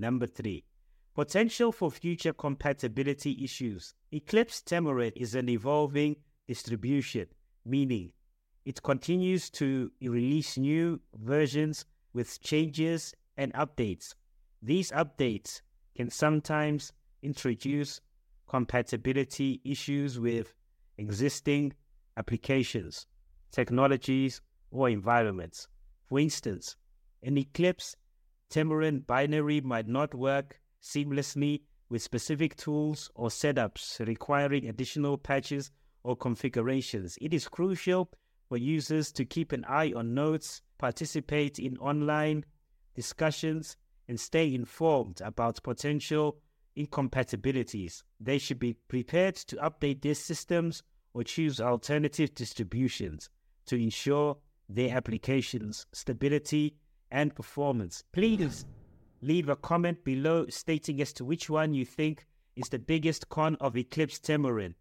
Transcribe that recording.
Number three, potential for future compatibility issues. Eclipse Temurin is an evolving distribution, meaning it continues to release new versions with changes and updates. These updates can sometimes introduce compatibility issues with existing applications, technologies, or environments. For instance, an Eclipse Temurin binary might not work seamlessly with specific tools or setups requiring additional patches or configurations. It is crucial for users to keep an eye on notes, participate in online discussions, and stay informed about potential incompatibilities. They should be prepared to update their systems or choose alternative distributions to ensure their applications' stability and performance. Please leave a comment below stating as to which one you think is the biggest con of Eclipse Temurin.